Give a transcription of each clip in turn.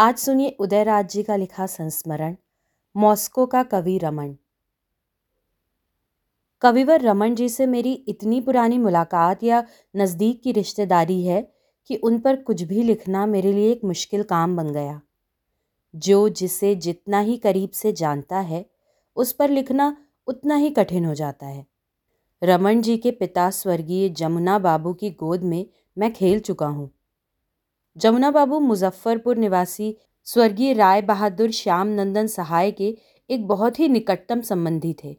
आज सुनिए उदयराज जी का लिखा संस्मरण, मॉस्को का कवि रमन। कविवर रमन जी से मेरी इतनी पुरानी मुलाकात या नज़दीक की रिश्तेदारी है कि उन पर कुछ भी लिखना मेरे लिए एक मुश्किल काम बन गया। जो जिसे जितना ही करीब से जानता है, उस पर लिखना उतना ही कठिन हो जाता है। रमन जी के पिता स्वर्गीय जमुना बाबू की गोद में मैं खेल चुका हूँ। जमुना बाबू मुजफ्फरपुर निवासी स्वर्गीय राय बहादुर श्याम नंदन सहाय के एक बहुत ही निकटतम संबंधी थे।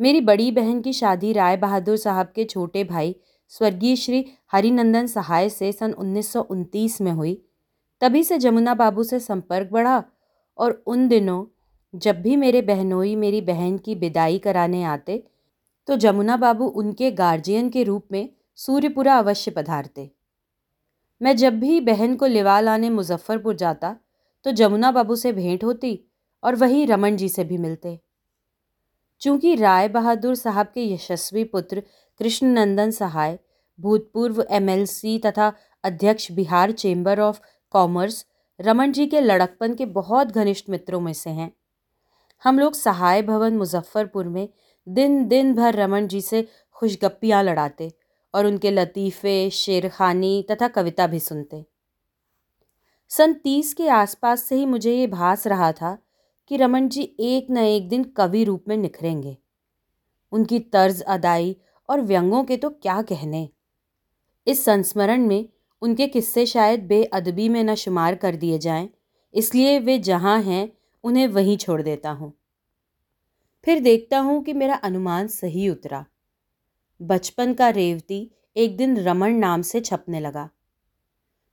मेरी बड़ी बहन की शादी राय बहादुर साहब के छोटे भाई स्वर्गीय श्री हरिनंदन सहाय से सन उन्नीस सौ उनतीस में हुई। तभी से जमुना बाबू से संपर्क बढ़ा और उन दिनों जब भी मेरे बहनोई मेरी बहन की विदाई कराने आते तो जमुना बाबू उनके गार्जियन के रूप में सूर्यपुरा अवश्य पधारते। मैं जब भी बहन को लिवा लाने मुजफ्फरपुर जाता तो जमुना बाबू से भेंट होती और वहीं रमन जी से भी मिलते। चूँकि राय बहादुर साहब के यशस्वी पुत्र कृष्णनंदन सहाय, भूतपूर्व एमएलसी तथा अध्यक्ष Bihar chamber of commerce, Raman ji के लड़कपन के बहुत घनिष्ठ मित्रों में से हैं। हम लोग सहाय भवन मुजफ्फरपुर में दिन दिन भर रमन जी से खुशगप्पियाँ लड़ाते। और उनके लतीफ़े शेरखानी तथा कविता भी सुनते। सन तीस के आसपास से ही मुझे ये भास रहा था कि रमन जी एक न एक दिन कवि रूप में निखरेंगे। उनकी तर्ज अदाई और व्यंगों के तो क्या कहने। इस संस्मरण में उनके किस्से शायद बेअदबी में न शुमार कर दिए जाएँ, इसलिए वे जहाँ हैं उन्हें वहीं छोड़ देता हूँ। फिर देखता हूँ कि मेरा अनुमान सही उतरा। बचपन का रेवती एक दिन रमन नाम से छपने लगा।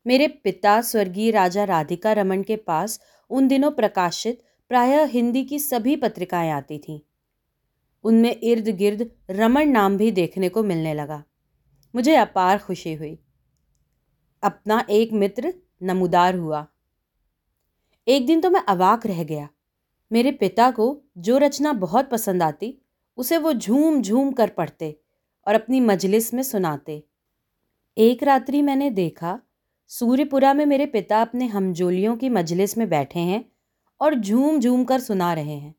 मेरे पिता स्वर्गीय राजा राधिका रमन के पास उन दिनों प्रकाशित प्रायः हिंदी की सभी पत्रिकाएँ आती थीं। उनमें इर्द गिर्द रमन नाम भी देखने को मिलने लगा। मुझे अपार खुशी हुई। अपना एक मित्र नमूदार हुआ। एक दिन तो मैं अवाक रह गया। मेरे पिता को जो रचना बहुत पसंद आती, उसे वो झूम झूम कर पढ़ते। और अपनी मजलिस में सुनाते। एक रात्रि मैंने देखा, सूर्यपुरा में मेरे पिता अपने हमजोलियों की मजलिस में बैठे हैं और झूम झूम कर सुना रहे हैं।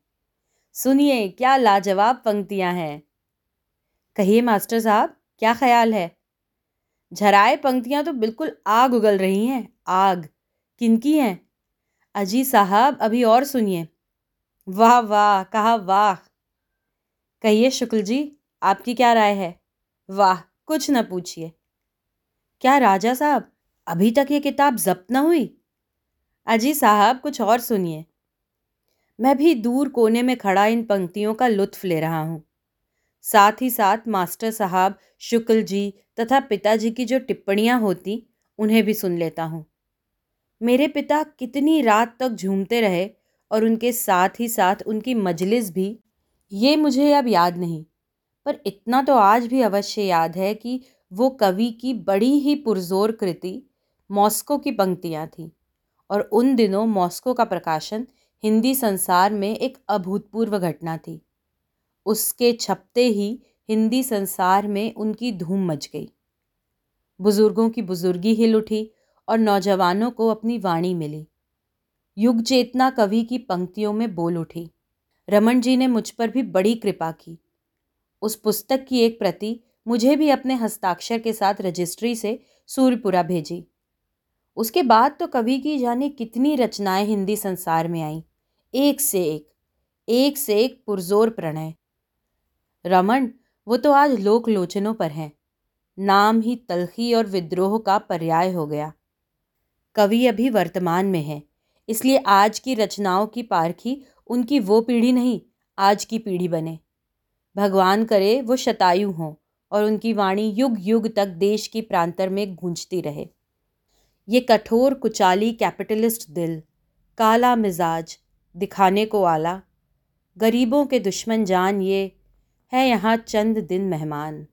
सुनिए, क्या लाजवाब पंक्तियाँ हैं। कहिए, मास्टर साहब, क्या ख्याल है? झराए पंक्तियाँ तो बिल्कुल आग उगल रही हैं। आग? किनकी हैं? अजी साहब, अभी और सुनिए। वाह वाह, कहा वाह। कहिए, शुक्ल जी आपकी क्या राय है? वाह, कुछ न पूछिए। क्या राजा साहब, अभी तक ये किताब जब्त न हुई? अजी साहब, कुछ और सुनिए। मैं भी दूर कोने में खड़ा इन पंक्तियों का लुत्फ ले रहा हूँ। साथ ही साथ मास्टर साहब, शुक्ल जी तथा पिताजी की जो टिप्पणियाँ होती, उन्हें भी सुन लेता हूँ। मेरे पिता कितनी रात तक झूमते रहे और उनके साथ ही साथ उनकी मजलिस भी, ये मुझे अब याद नहीं। पर इतना तो आज भी अवश्य याद है कि वो कवि की बड़ी ही पुरजोर कृति मॉस्को की पंक्तियाँ थीं और उन दिनों मॉस्को का प्रकाशन हिंदी संसार में एक अभूतपूर्व घटना थी। उसके छपते ही हिंदी संसार में उनकी धूम मच गई। बुज़ुर्गों की बुज़ुर्गी हिल उठी और नौजवानों को अपनी वाणी मिली। युग चेतना कवि की पंक्तियों में बोल उठी, रमन जी ने मुझ पर भी बड़ी कृपा की। उस पुस्तक की एक प्रति मुझे भी अपने हस्ताक्षर के साथ रजिस्ट्री से सूर्यपुरा भेजी। उसके बाद तो कवि की जाने कितनी रचनाएँ हिंदी संसार में आईं। एक से एक एक से एक पुरजोर प्रणय। रमन, वो तो आज लोक लोचनों पर हैं। नाम ही तलखी और विद्रोह का पर्याय हो गया। कवि अभी वर्तमान में है, इसलिए आज की रचनाओं की पारखी उनकी वो पीढ़ी नहीं, आज की पीढ़ी बने। भगवान करे, वो शतायु हों और उनकी वाणी युग युग तक देश की प्रांतर में गूंजती रहे। ये कठोर, कुचाली कैपिटलिस्ट दिल, काला मिजाज दिखाने को आला। गरीबों के दुश्मन जान ये है यहाँ चंद दिन मेहमान।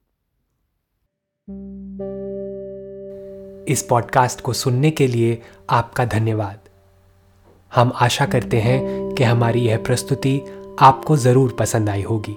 इस पॉडकास्ट को सुनने के लिए आपका धन्यवाद। हम आशा करते हैं कि हमारी यह प्रस्तुति आपको ज़रूर पसंद आई होगी।